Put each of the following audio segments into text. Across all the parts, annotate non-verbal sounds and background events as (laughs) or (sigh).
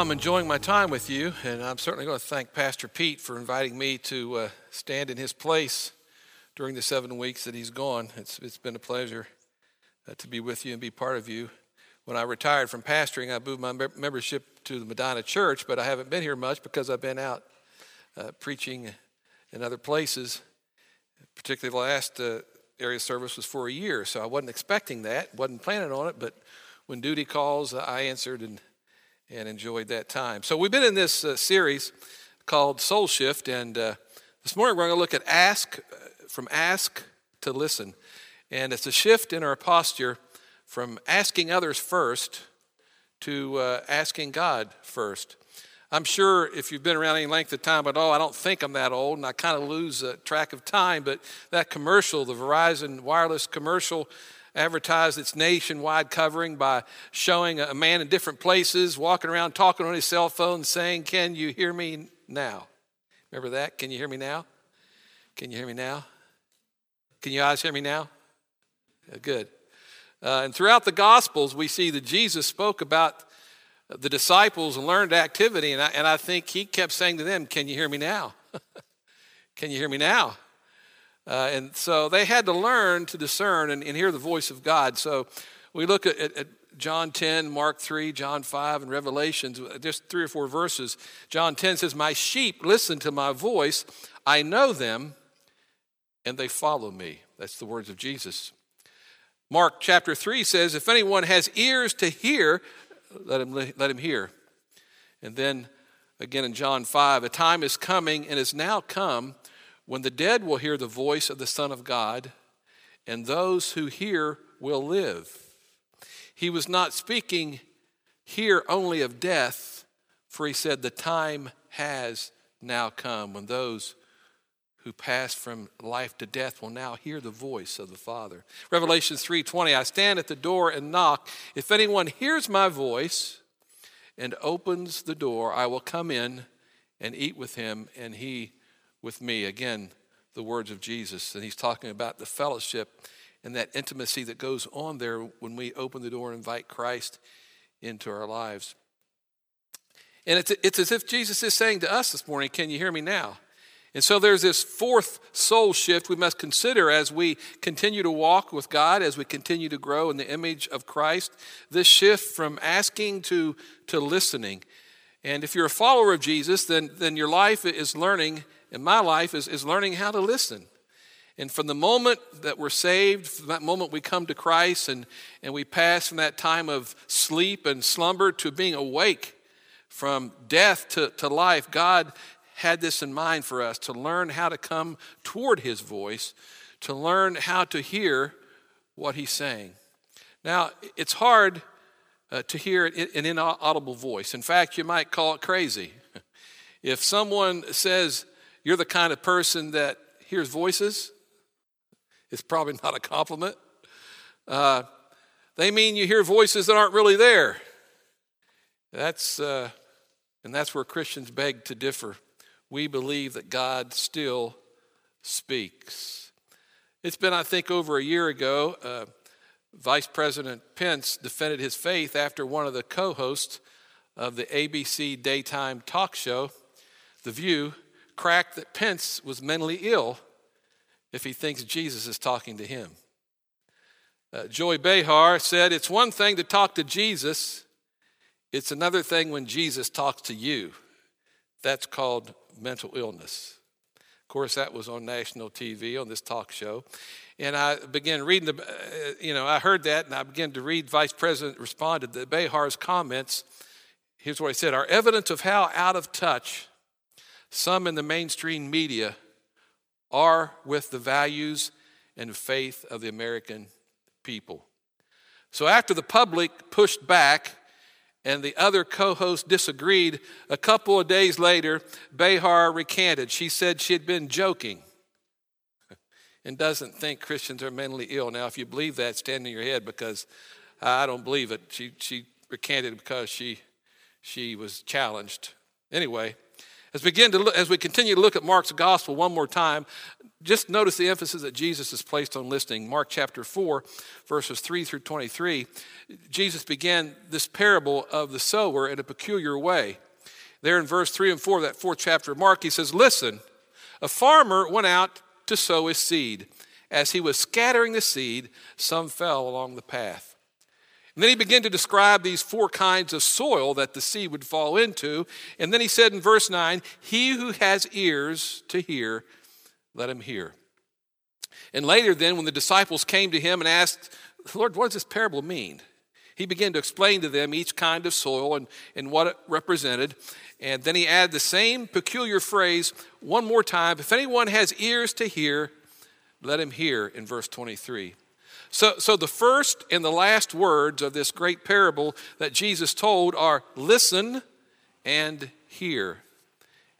I'm enjoying my time with you, and I'm certainly going to thank Pastor Pete for inviting me to uh, stand in his place during the seven weeks that he's gone. It's, it's been a pleasure uh, to be with you and be part of you. When I retired from pastoring, I moved my membership to the Medina Church, but I haven't been here much because I've been out uh, preaching in other places. Particularly, the last uh, area service was for a year, so I wasn't expecting that, wasn't planning on it, but when duty calls, I answered and and enjoyed that time. So we've been in this uh, series called Soul Shift, and uh, this morning we're going to look at ask uh, from ask to listen, and it's a shift in our posture from asking others first to uh, asking God first. I'm sure if you've been around any length of time at all, I don't think I'm that old, and I kind of lose uh, track of time. But that commercial, the Verizon wireless commercial, advertised its nationwide covering by showing a man in different places walking around talking on his cell phone saying, Can you hear me now? Remember that? Can you hear me now? Can you hear me now? Can you guys hear me now? Good. Uh, and throughout the Gospels, we see that Jesus spoke about the disciples and learned activity, and I, and I think he kept saying to them, Can you hear me now? (laughs) Can you hear me now? Uh, and so they had to learn to discern and, and, hear the voice of God. So we look at, at, John 10, Mark 3, John 5, and Revelations, just three or four verses. John 10 says, My sheep listen to my voice. I know them, and they follow me. That's the words of Jesus. Mark chapter 3 says, If anyone has ears to hear, let him, let him hear. And then again in John 5, a time is coming and is now come when the dead will hear the voice of the Son of God, and those who hear will live. He was not speaking here only of death, for he said, The time has now come when those who pass from life to death will now hear the voice of the Father. Revelation 3:20 I stand at the door and knock if anyone hears my voice and opens the door I will come in and eat with him and he with me. Again, the words of Jesus. And he's talking about the fellowship and that intimacy that goes on there when we open the door and invite Christ into our lives. And it's, it's as if Jesus is saying to us this morning, Can you hear me now? And so there's this fourth soul shift we must consider as we continue to walk with God, as we continue to grow in the image of Christ. This shift from asking to, to listening. And if you're a follower of Jesus, then, then your life is learning in my life is, is learning how to listen. And from the moment that we're saved, from that moment we come to Christ and, and we pass from that time of sleep and slumber to being awake, from death to, to life, God had this in mind for us to learn how to come toward His voice, to learn how to hear what He's saying. Now, it's hard uh, to hear an inaudible voice. In fact, you might call it crazy. (laughs) If someone says, you're the kind of person that hears voices, it's probably not a compliment. Uh, they mean you hear voices that aren't really there. That's, uh, and that's where Christians beg to differ. We believe that God still speaks. It's been, I think, over a year ago, uh, Vice President Pence defended his faith after one of the co hosts of the ABC daytime talk show, The View, crack that Pence was mentally ill if he thinks Jesus is talking to him. Uh, Joy Behar said, It's one thing to talk to Jesus, it's another thing when Jesus talks to you. That's called mental illness. Of course, that was on national TV on this talk show. And I began reading the, uh, you know, I heard that and I began to read. Vice President responded to Behar's comments. Here's what he said Our evidence of how out of touch some in the mainstream media are with the values and faith of the American people. So after the public pushed back and the other co host disagreed, a couple of days later, Behar recanted. She said she had been joking (laughs) and doesn't think Christians are mentally ill. Now, if you believe that, stand in your head because I don't believe it. She, she recanted because she, she was challenged. Anyway, as, begin to look, as we continue to look at Mark's gospel one more time, just notice the emphasis that Jesus has placed on listening. Mark chapter 4, verses 3 through 23. Jesus began this parable of the sower in a peculiar way. There in verse 3 and 4 of that fourth chapter of Mark, he says, Listen, a farmer went out to sow his seed. As he was scattering the seed, some fell along the path. And then he began to describe these four kinds of soil that the seed would fall into. And then he said in verse 9, He who has ears to hear, let him hear. And later, then, when the disciples came to him and asked, Lord, what does this parable mean? He began to explain to them each kind of soil and, and what it represented. And then he added the same peculiar phrase one more time If anyone has ears to hear, let him hear in verse 23. So, so the first and the last words of this great parable that Jesus told are listen and hear.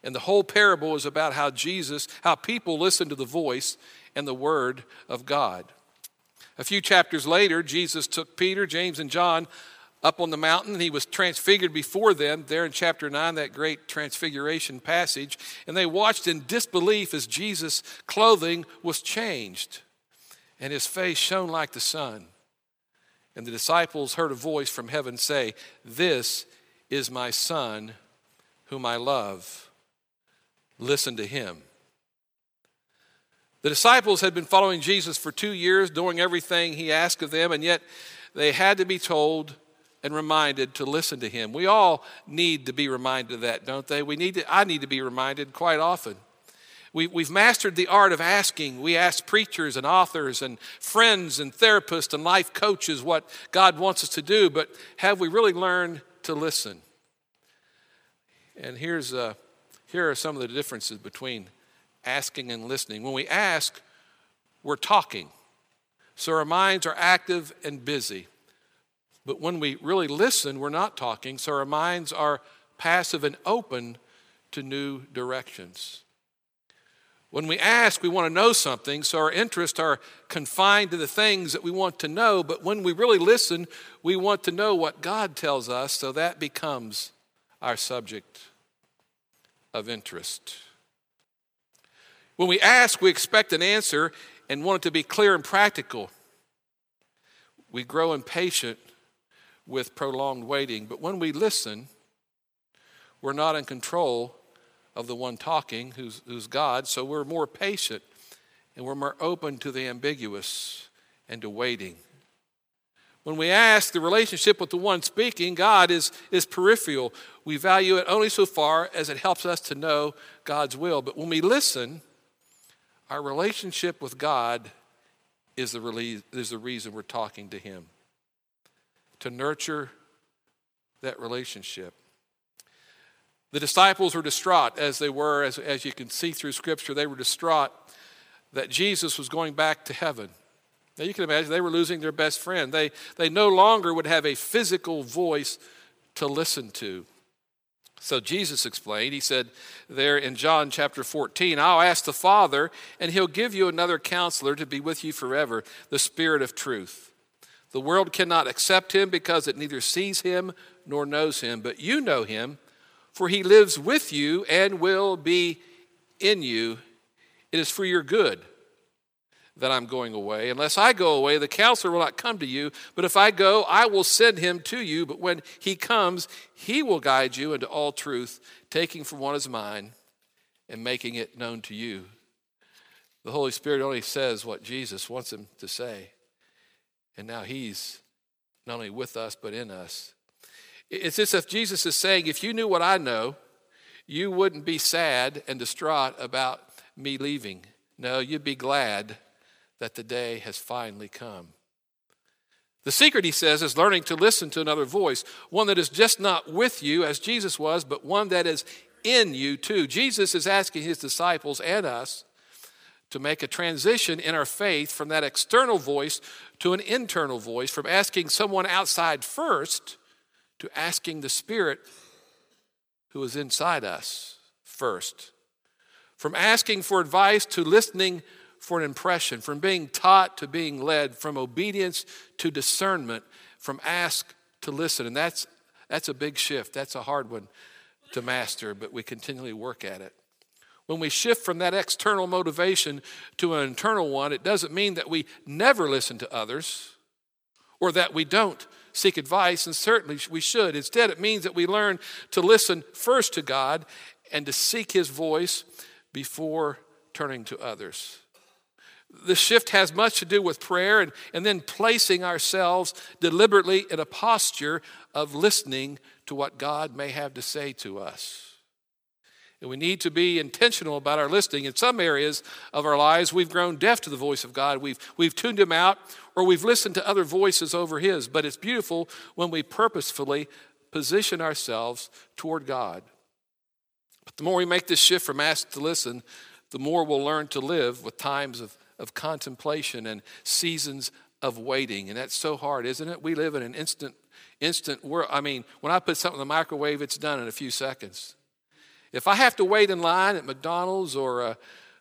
And the whole parable is about how Jesus, how people listen to the voice and the word of God. A few chapters later, Jesus took Peter, James, and John up on the mountain, he was transfigured before them, there in chapter 9, that great transfiguration passage. And they watched in disbelief as Jesus' clothing was changed, and his face shone like the sun. And the disciples heard a voice from heaven say, This is my Son, whom I love listen to him. The disciples had been following Jesus for two years, doing everything he asked of them, and yet they had to be told and reminded to listen to him. We all need to be reminded of that, don't they? We need to, I need to be reminded quite often. We, we've mastered the art of asking. We ask preachers and authors and friends and therapists and life coaches what God wants us to do, but have we really learned to listen? And here's a here are some of the differences between asking and listening. When we ask, we're talking. So our minds are active and busy. But when we really listen, we're not talking. So our minds are passive and open to new directions. When we ask, we want to know something, so our interests are confined to the things that we want to know. But when we really listen, we want to know what God tells us, so that becomes our subject of interest. When we ask, we expect an answer and want it to be clear and practical. We grow impatient with prolonged waiting, but when we listen, we're not in control of the one talking, who's, who's God, so we're more patient and we're more open to the ambiguous and to waiting. When we ask, the relationship with the one speaking, God, is, is peripheral. We value it only so far as it helps us to know God's will. But when we listen, our relationship with God is the, is the reason we're talking to Him. To nurture that relationship. The disciples were distraught as they were, as, as you can see through Scripture, they were distraught that Jesus was going back to heaven. Now you can imagine they were losing their best friend. They, they no longer would have a physical voice to listen to. So Jesus explained, he said there in John chapter 14, I'll ask the Father, and he'll give you another counselor to be with you forever, the Spirit of truth. The world cannot accept him because it neither sees him nor knows him, but you know him, for he lives with you and will be in you. It is for your good that I'm going away. Unless I go away, the counselor will not come to you. But if I go, I will send him to you. But when he comes, he will guide you into all truth, taking from what is mine and making it known to you. The Holy Spirit only says what Jesus wants him to say. And now he's not only with us, but in us. It's as if Jesus is saying, if you knew what I know, you wouldn't be sad and distraught about me leaving. No, you'd be glad that the day has finally come. The secret, he says, is learning to listen to another voice, one that is just not with you as Jesus was, but one that is in you too. Jesus is asking his disciples and us to make a transition in our faith from that external voice to an internal voice, from asking someone outside first to asking the Spirit who is inside us first. From asking for advice to listening for an impression, from being taught to being led, from obedience to discernment, from ask to listen. And that's, that's a big shift. That's a hard one to master, but we continually work at it. when we shift from that external motivation to an internal one, it doesn't mean that we never listen to others or that we don't seek advice, and certainly we should. Instead, it means that we learn to listen first to God and to seek His voice before turning to others. The shift has much to do with prayer and, and then placing ourselves deliberately in a posture of listening to what God may have to say to us. And we need to be intentional about our listening. In some areas of our lives, we've grown deaf to the voice of God. We've, we've tuned him out or we've listened to other voices over his. But it's beautiful when we purposefully position ourselves toward God. But the more we make this shift from ask to listen, the more we'll learn to live with times of, of contemplation and seasons of waiting. And that's so hard, isn't it? We live in an instant, instant world. I mean, when I put something in the microwave, it's done in a few seconds. If I have to wait in line at McDonald's or a,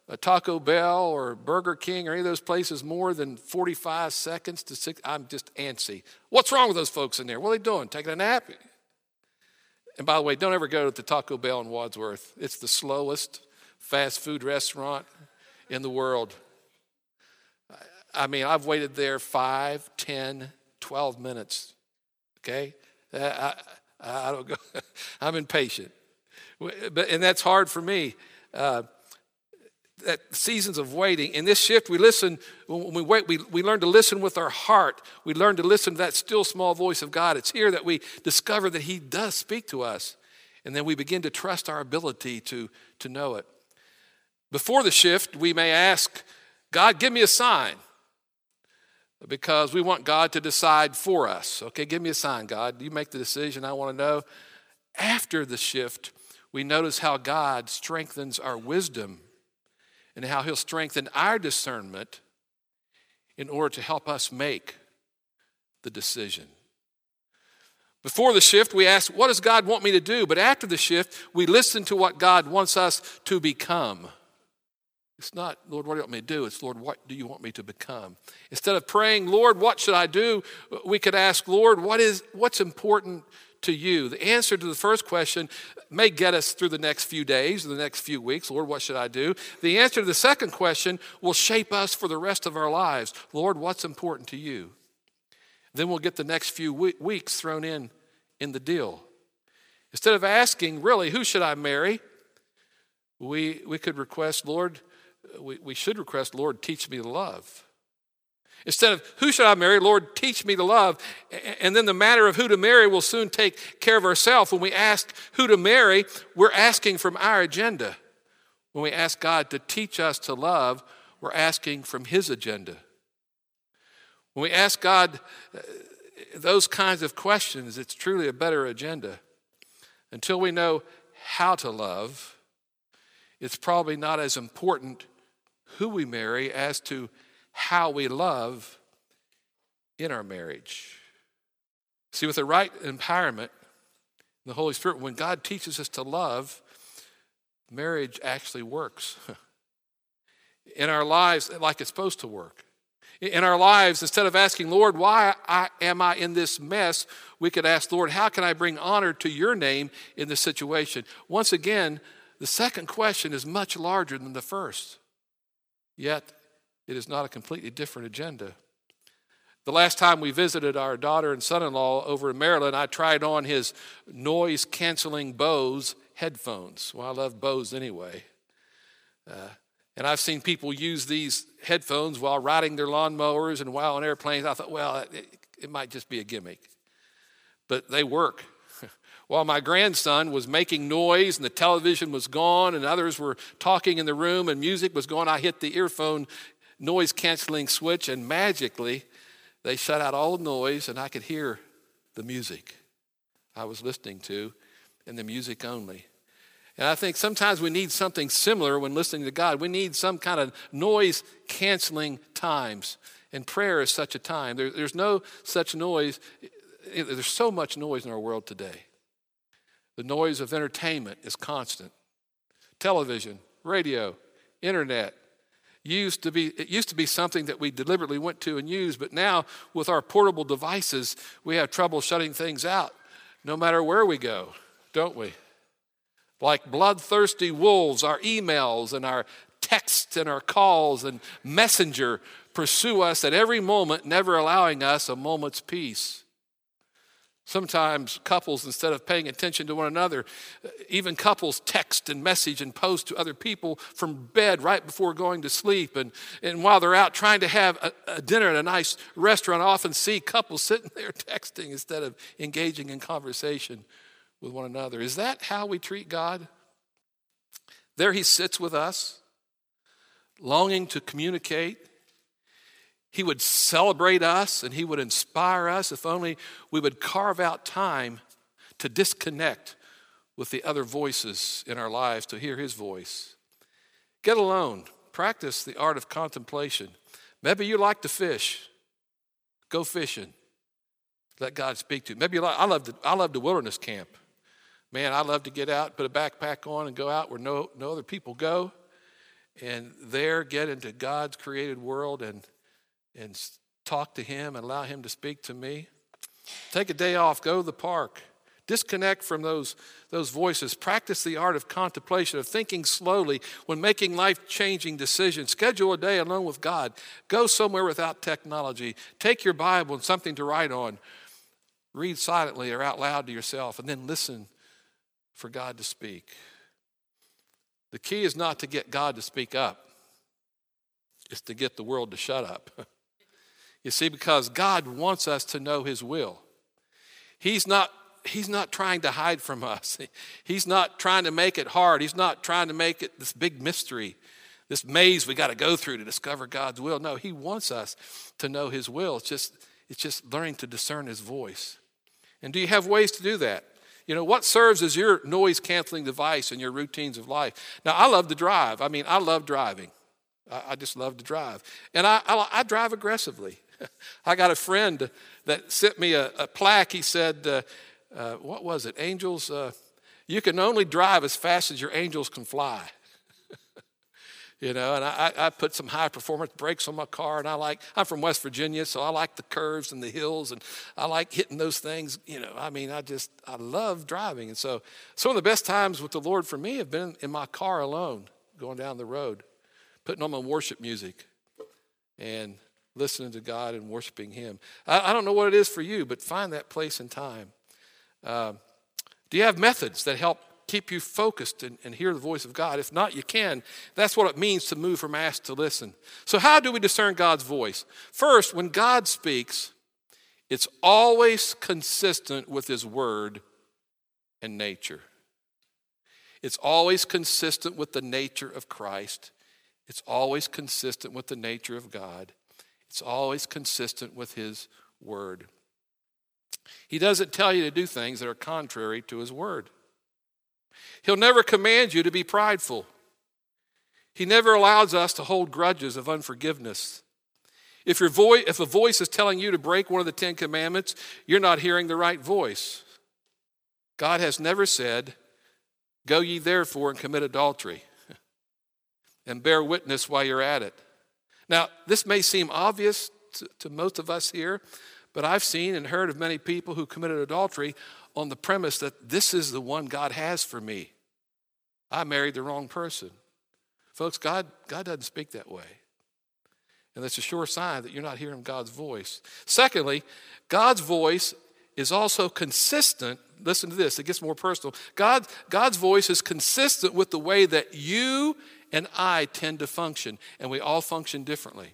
a, Taco Bell or Burger King or any of those places more than 45 seconds to six, I'm just antsy. What's wrong with those folks in there? What are they doing? Taking a nap? And by the way, don't ever go to the Taco Bell in Wadsworth. It's the slowest fast food restaurant in the world. I mean, I've waited there five, ten, twelve minutes. Okay? I, I, I don't go, (laughs) I'm impatient. But, and that's hard for me. Uh, that seasons of waiting. In this shift, we listen, when we wait, we, we learn to listen with our heart. We learn to listen to that still small voice of God. It's here that we discover that He does speak to us. And then we begin to trust our ability to, to know it. Before the shift, we may ask, God, give me a sign. Because we want God to decide for us. Okay, give me a sign, God. You make the decision. I want to know. After the shift, we notice how God strengthens our wisdom and how He'll strengthen our discernment in order to help us make the decision. Before the shift, we ask, What does God want me to do? But after the shift, we listen to what God wants us to become. It's not, Lord, what do you want me to do? It's, Lord, what do you want me to become? Instead of praying, Lord, what should I do? We could ask, Lord, what is, what's important to you? The answer to the first question may get us through the next few days, the next few weeks. Lord, what should I do? The answer to the second question will shape us for the rest of our lives. Lord, what's important to you? Then we'll get the next few weeks thrown in in the deal. Instead of asking, really, who should I marry? We, we could request, Lord, we, we should request, Lord, teach me to love. Instead of who should I marry, Lord, teach me to love. And then the matter of who to marry will soon take care of ourselves. When we ask who to marry, we're asking from our agenda. When we ask God to teach us to love, we're asking from His agenda. When we ask God uh, those kinds of questions, it's truly a better agenda. Until we know how to love, it's probably not as important who we marry as to how we love in our marriage. See, with the right empowerment, the Holy Spirit, when God teaches us to love, marriage actually works (laughs) in our lives like it's supposed to work. In our lives, instead of asking, Lord, why am I in this mess? We could ask, Lord, how can I bring honor to your name in this situation? Once again, the second question is much larger than the first. Yet, it is not a completely different agenda. The last time we visited our daughter and son in law over in Maryland, I tried on his noise canceling Bose headphones. Well, I love Bose anyway. Uh, and I've seen people use these headphones while riding their lawnmowers and while on airplanes. I thought, well, it, it might just be a gimmick. But they work. (laughs) While my grandson was making noise and the television was gone and others were talking in the room and music was going, I hit the earphone noise canceling switch, and magically they shut out all the noise, and I could hear the music I was listening to and the music only. And I think sometimes we need something similar when listening to God. We need some kind of noise canceling times. And prayer is such a time. There, there's no such noise. There's so much noise in our world today. The noise of entertainment is constant television, radio, internet, used to be it used to be something that we deliberately went to and used but now with our portable devices we have trouble shutting things out no matter where we go don't we Like bloodthirsty wolves, our emails and our texts and our calls and messenger pursue us at every moment, never allowing us a moment's peace. Sometimes couples, instead of paying attention to one another, uh, even couples text and message and post to other people from bed right before going to sleep. And, and while they're out trying to have a, a dinner at a nice restaurant, I often see couples (laughs) sitting there texting instead of engaging in conversation with one another. Is that how we treat God? There he sits with us, longing to communicate he would celebrate us and He would inspire us if only we would carve out time to disconnect with the other voices in our lives to hear His voice. Get alone, practice the art of contemplation. Maybe you like to fish, go fishing. Let God speak to you. Maybe you like, I love the, I love the wilderness camp. Man, I love to get out, put a backpack on, and go out where no, no other people go, and there get into God's created world and and talk to Him and allow Him to speak to me. Take a day off, go to the park. Disconnect from those, those voices. Practice the art of contemplation, of thinking slowly when making life changing decisions. Schedule a day alone with God. Go somewhere without technology. Take your Bible and something to write on. Read silently or out loud to yourself, and then listen for God to speak. The key is not to get God to speak up, it's to get the world to shut up. (laughs) You see, because God wants us to know His will. He's not, he's not trying to hide from us, (laughs) He's not trying to make it hard, He's not trying to make it this big mystery, this maze we got to go through to discover God's will. No, He wants us to know His will. It's just, it's just learning to discern His voice. And do you have ways to do that? You know, what serves as your noise canceling device in your routines of life? Now, I love to drive. I mean, I love driving. I, I just love to drive. And I, I, I drive aggressively. (laughs) I got a friend that sent me a, a plaque. He said, uh, uh, What was it? Angels, uh, you can only drive as fast as your angels can fly. (laughs) you know, and I, I put some high performance brakes on my car, and I like, I'm from West Virginia, so I like the curves and the hills, and I like hitting those things. You know, I mean, I just, I love driving. And so, some of the best times with the Lord for me have been in my car alone, going down the road, putting on my worship music. And listening to God and worshiping Him. I, I don't know what it is for you, but find that place and time. Uh, do you have methods that help keep you focused and, and, hear the voice of God? If not, you can. That's what it means to move from ask to listen. So, how do we discern God's voice? First, when God speaks, it's always consistent with His word and nature. It's always consistent with the nature of Christ. It's always consistent with the nature of God. It's always consistent with His Word. He doesn't tell you to do things that are contrary to His Word. He'll never command you to be prideful. He never allows us to hold grudges of unforgiveness. If, your voice, if a voice is telling you to break one of the Ten Commandments, you're not hearing the right voice. God has never said, Go ye therefore and commit adultery (laughs) and bear witness while you're at it. Now, this may seem obvious to, to most of us here, but I've seen and heard of many people who committed adultery on the premise that this is the one God has for me. I married the wrong person. Folks, God, God doesn't speak that way. And that's a sure sign that you're not hearing God's voice. Secondly, God's voice is also consistent. Listen to this, it gets more personal. God, God's voice is consistent with the way that you and I tend to function, and we all function differently.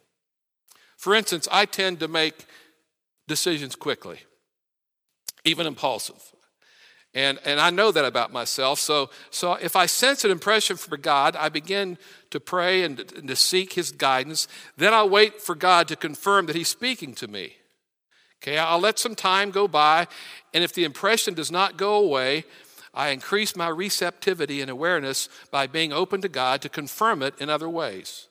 For instance, I tend to make decisions quickly, even impulsive. And, and I know that about myself. So, so if I sense an impression from God, I begin to pray and, and to seek His guidance. Then I'll wait for God to confirm that He's speaking to me. Okay, I'll let some time go by, and if the impression does not go away, I increase my receptivity and awareness by being open to God to confirm it in other ways.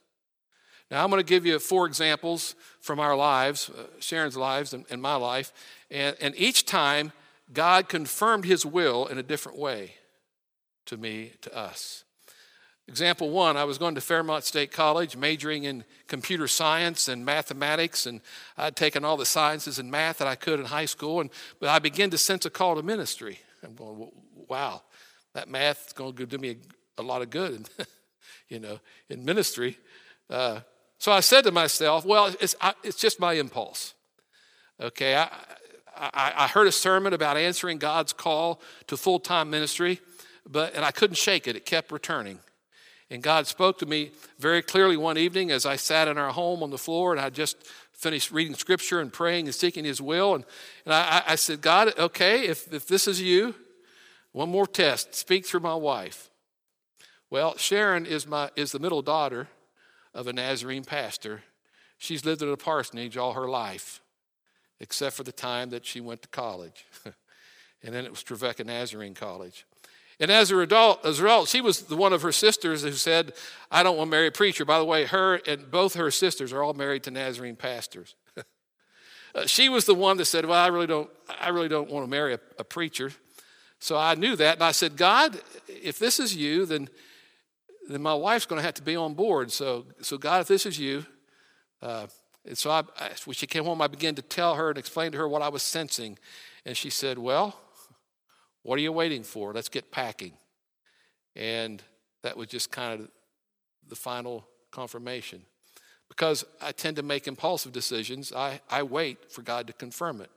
Now, I'm going to give you four examples from our lives, uh, Sharon's lives and, and my life. And, and each time, God confirmed his will in a different way to me, to us. Example one, I was going to Fairmont State College, majoring in computer science and mathematics, and I'd taken all the sciences and math that I could in high school, and, but I began to sense a call to ministry. I'm going, wow, that math is going to do me a, a lot of good, (laughs) you know, in ministry. Uh, so I said to myself, well, it's, I, it's just my impulse. Okay, I, I, I heard a sermon about answering God's call to full time ministry, but and I couldn't shake it. It kept returning. And God spoke to me very clearly one evening as I sat in our home on the floor and I just finished reading scripture and praying and seeking His will. And, and I, I said, God, okay, if, if this is you, one more test. Speak through my wife. Well, Sharon is, my, is the middle daughter of a Nazarene pastor. She's lived in a parsonage all her life, except for the time that she went to college. (laughs) and then it was Trevecca Nazarene College. And as a, result, as a result, she was the one of her sisters who said, I don't want to marry a preacher. By the way, her and both her sisters are all married to Nazarene pastors. (laughs) uh, she was the one that said, Well, I really don't, I really don't want to marry a, a, preacher. So I knew that. And I said, God, if this is you, then, then my wife's going to have to be on board. So, so God, if this is you, uh, and so I, I, when she came home, I began to tell her and explain to her what I was sensing. And she said, Well, what are you waiting for? Let's get packing. And that was just kind of the final confirmation. Because I tend to make impulsive decisions, I, I wait for God to confirm it.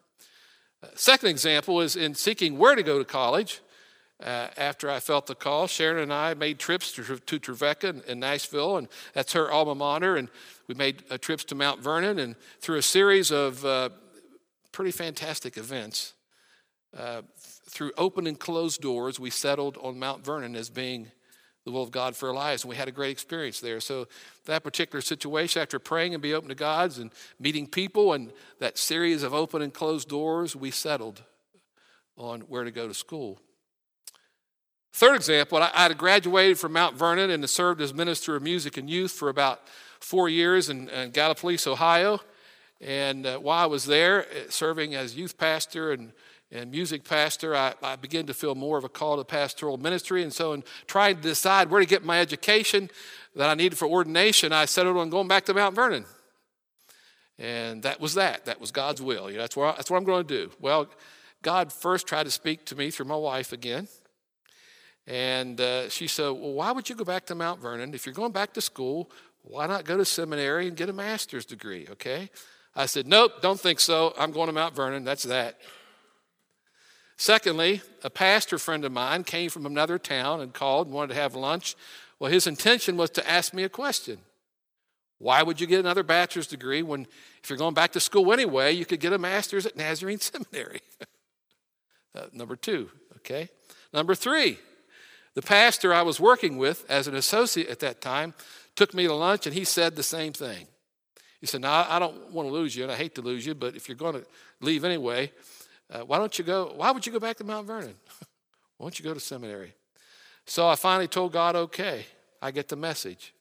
Second example is in seeking where to go to college. Uh, after I felt the call, Sharon and I made trips to, to Trevecca and, Nashville, and that's her alma mater. And we made uh, trips to Mount Vernon, and through a series of uh, pretty fantastic events, uh, through open and closed doors, we settled on Mount Vernon as being the will of God for our lives, and we had a great experience there. So, that particular situation, after praying and be open to God's and meeting people, and that series of open and closed doors, we settled on where to go to school. Third example, I had graduated from Mount Vernon and served as minister of music and youth for about four years in, in Gallipolis, Ohio. And uh, while I was there, uh, serving as youth pastor and and music pastor, I, I began to feel more of a call to pastoral ministry. And so, in trying to decide where to get my education that I needed for ordination, I settled on going back to Mount Vernon. And that was that. That was God's will. You know, that's, where I, that's what I'm going to do. Well, God first tried to speak to me through my wife again. And uh, she said, Well, why would you go back to Mount Vernon? If you're going back to school, why not go to seminary and get a master's degree, okay? I said, Nope, don't think so. I'm going to Mount Vernon. That's that. Secondly, a pastor friend of mine came from another town and called and wanted to have lunch. Well, his intention was to ask me a question. Why would you get another bachelor's degree when, if you're going back to school anyway, you could get a master's at Nazarene (laughs) Seminary? uh, number two, okay? Number three, the pastor I was working with as an associate at that time took me to lunch and he said the same thing. He said, Now, I don't want to lose you and I hate to lose you, but if you're going to leave anyway, uh, why don't you go? Why would you go back to Mount Vernon? (laughs) why don't you go to seminary? So I finally told God, okay, I get the message.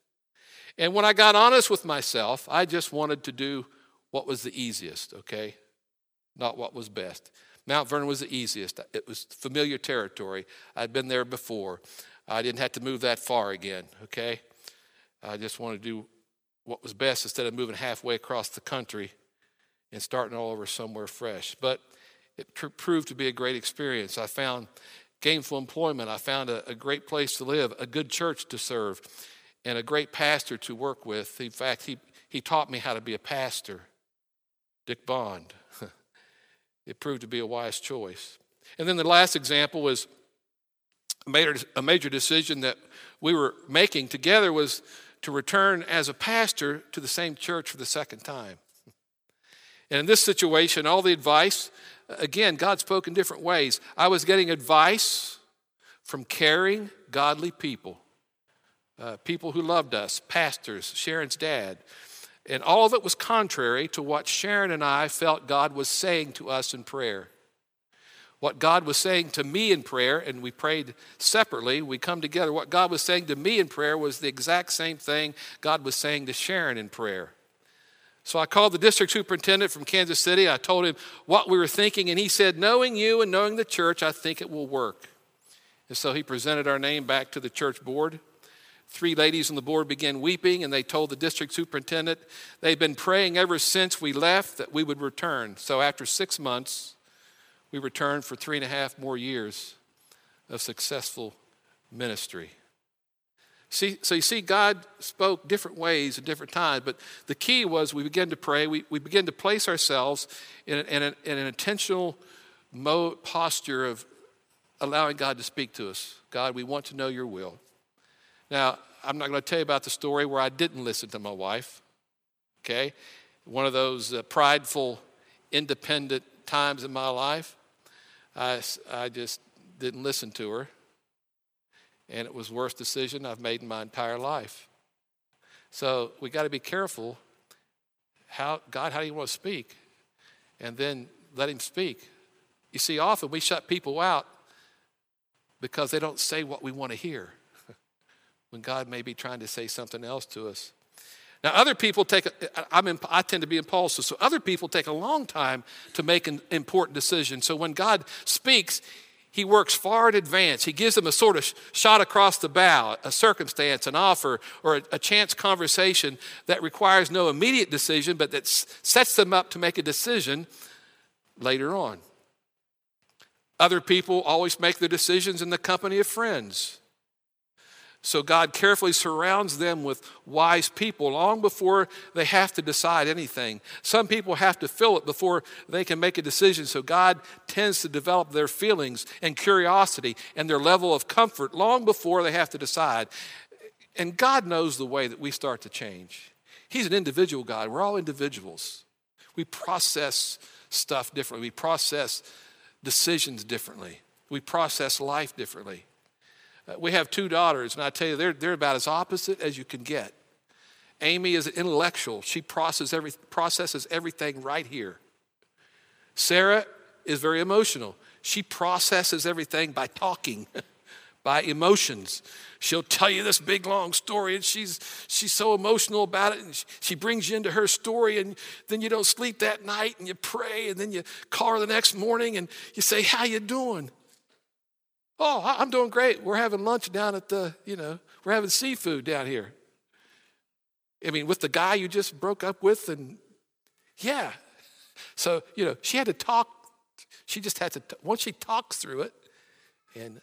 And when I got honest with myself, I just wanted to do what was the easiest, okay? Not what was best. Mount Vernon was the easiest. It was familiar territory. I'd been there before. I didn't have to move that far again, okay? I just wanted to do what was best instead of moving halfway across the country and starting all over somewhere fresh. But it proved to be a great experience. I found gainful employment. I found a, a, great place to live, a good church to serve, and a great pastor to work with. In fact, he, he taught me how to be a pastor, Dick Bond. (laughs) it proved to be a wise choice. And then the last example was a major, a major decision that we were making together was to return as a pastor to the same church for the second time. And in this situation, all the advice Again, God spoke in different ways. I was getting advice from caring, godly people, uh, people who loved us, pastors, Sharon's dad. And all of it was contrary to what Sharon and I felt God was saying to us in prayer. What God was saying to me in prayer, and we prayed separately, we come together. What God was saying to me in prayer was the exact same thing God was saying to Sharon in prayer. So I called the district superintendent from Kansas City. I told him what we were thinking, and he said, Knowing you and knowing the church, I think it will work. And so he presented our name back to the church board. Three ladies on the board began weeping, and they told the district superintendent they'd been praying ever since we left that we would return. So after six months, we returned for three and a half more years of successful ministry. See, so you see, God spoke different ways at different times, but the key was we began to pray. We, we began to place ourselves in, in, in an intentional mode, posture of allowing God to speak to us. God, we want to know your will. Now, I'm not going to tell you about the story where I didn't listen to my wife, okay? One of those uh, prideful, independent times in my life. I, I just didn't listen to her and it was the worst decision I've made in my entire life. So we got to be careful. How God, how do you want to speak? And then let Him speak. You see, often we shut people out because they don't say what we want to hear. (laughs) when God may be trying to say something else to us. Now, other people take, I'm I tend to be impulsive, so other people take a long time to make an important decision. So when God speaks, he works far in advance. He gives them a sort of shot across the bow, a circumstance, an offer, or a, a chance conversation that requires no immediate decision, but that sets them up to make a decision later on. Other people always make their decisions in the company of friends. So God carefully surrounds them with wise people long before they have to decide anything. Some people have to feel it before they can make a decision. So God tends to develop their feelings and curiosity and their level of comfort long before they have to decide. And God knows the way that we start to change. He's an individual God. We're all individuals. We process stuff differently. We process decisions differently. We process life differently. Uh, we have two daughters, and I tell you, they're, they're about as opposite as you can get. Amy is an intellectual, she processes, every, processes everything right here. Sarah is very emotional. She processes everything by talking, (laughs) by emotions. She'll tell you this big long story, and she's she's so emotional about it, and she brings you into her story, and then you don't sleep that night, and you pray, and then you call her the next morning, and you say, "How you doing?" Oh, I'm doing great. We're having lunch down at the, you know, we're having seafood down here. I mean, with the guy you just broke up with, and yeah. So, you know, she had to talk. She just had to, once she talks through it, and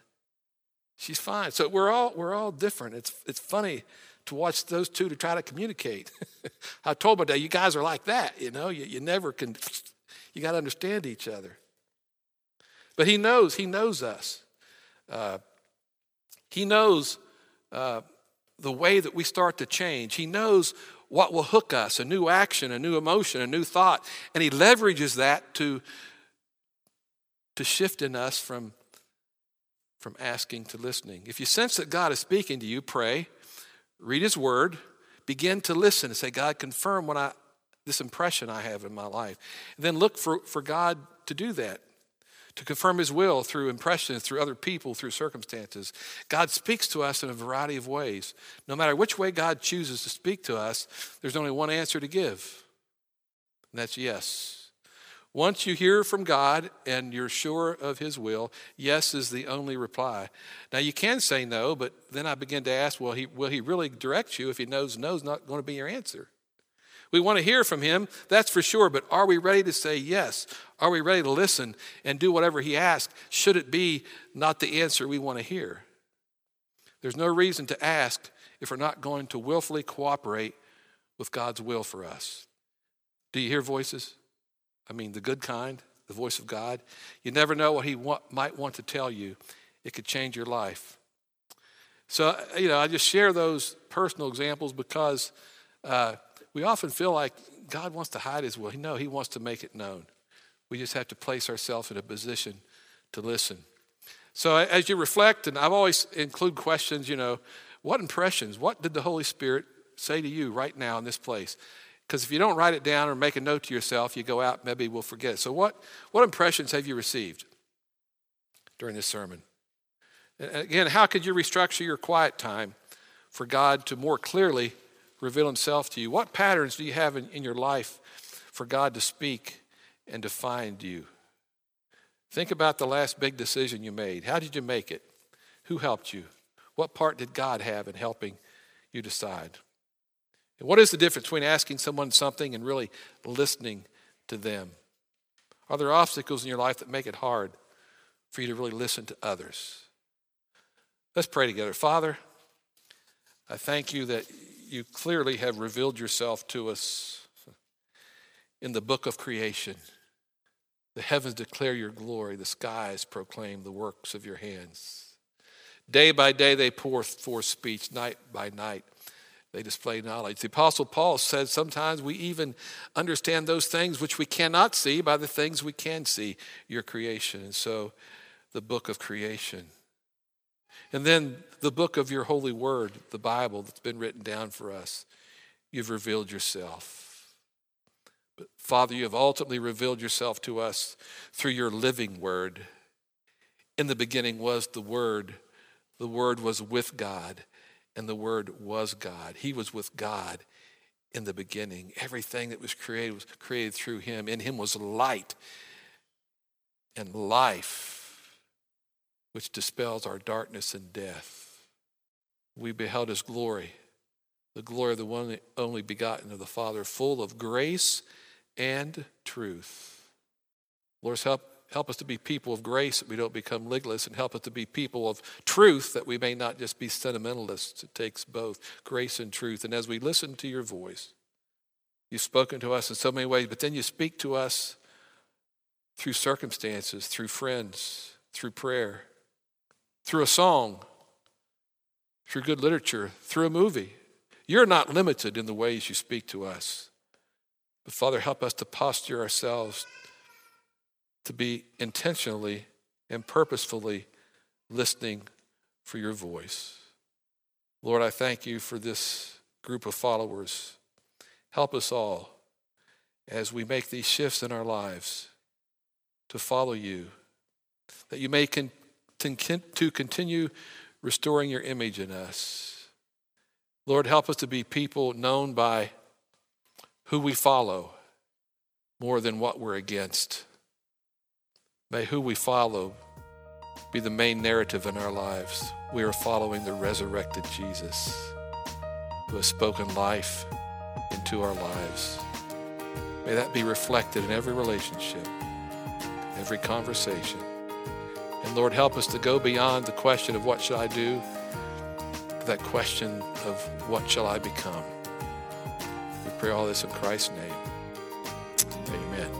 she's fine. So we're all, we're all different. It's, it's funny to watch those two to try to communicate. (laughs) I told my dad, you guys are like that, you know, you, you never can, you got to understand each other. But he knows, he knows us. Uh, he knows uh, the way that we start to change. He knows what will hook us a new action, a new emotion, a new thought. And He leverages that to, to shift in us from, from asking to listening. If you sense that God is speaking to you, pray, read His Word, begin to listen and say, God, confirm what I, this impression I have in my life. And then look for, for God to do that to confirm His will through impressions, through other people, through circumstances. God speaks to us in a variety of ways. No matter which way God chooses to speak to us, there's only one answer to give, and that's yes. Once you hear from God and you're sure of His will, yes is the only reply. Now, you can say no, but then I begin to ask, well, he, will He really direct you if He knows no is not going to be your answer? We want to hear from him, that's for sure, but are we ready to say yes? Are we ready to listen and do whatever he asks? Should it be not the answer we want to hear? There's no reason to ask if we're not going to willfully cooperate with God's will for us. Do you hear voices? I mean, the good kind, the voice of God. You never know what He might want to tell you, it could change your life. So, you know, I just share those personal examples because uh, we often feel like God wants to hide his will. No, he wants to make it known. We just have to place ourselves in a position to listen. So as you reflect, and I've always include questions, you know, what impressions, what did the Holy Spirit say to you right now in this place? Because if you don't write it down or make a note to yourself, you go out, maybe we'll forget. So what, what impressions have you received during this sermon? And again, how could you restructure your quiet time for God to more clearly reveal himself to you? What patterns do you have in, in your life for God to speak and to find you? Think about the last big decision you made. How did you make it? Who helped you? What part did God have in helping you decide? And what is the difference between asking someone something and really listening to them? Are there obstacles in your life that make it hard for you to really listen to others? Let's pray together. Father, I thank you that you clearly have revealed yourself to us in the book of creation. The heavens declare your glory, the skies proclaim the works of your hands. Day by day they pour forth speech, night by night they display knowledge. The Apostle Paul says sometimes we even understand those things which we cannot see by the things we can see, your creation. And so the book of creation. And then the book of your holy word, the Bible that's been written down for us. You've revealed yourself. But Father, you have ultimately revealed yourself to us through your living word. In the beginning was the Word, the Word was with God, and the Word was God. He was with God in the beginning. Everything that was created was created through Him. In Him was light and life, which dispels our darkness and death. We beheld His glory, the glory of the one only begotten of the Father, full of grace and truth. Lord, help, help us to be people of grace that we don't become legalists, and help us to be people of truth that we may not just be sentimentalists. It takes both grace and truth. And as we listen to your voice, you've spoken to us in so many ways, but then you speak to us through circumstances, through friends, through prayer, through a song, through good literature, through a movie. You're not limited in the ways you speak to us. But Father, help us to posture ourselves to be intentionally and purposefully listening for your voice. Lord, I thank you for this group of followers. Help us all as we make these shifts in our lives to follow you, that you may con- to continue restoring your image in us. Lord, help us to be people known by who we follow more than what we're against. May who we follow be the main narrative in our lives. We are following the resurrected Jesus who has spoken life into our lives. May that be reflected in every relationship, every conversation. And Lord, help us to go beyond the question of what should I do, that question of what shall I become. We pray all this in Christ's name. Amen.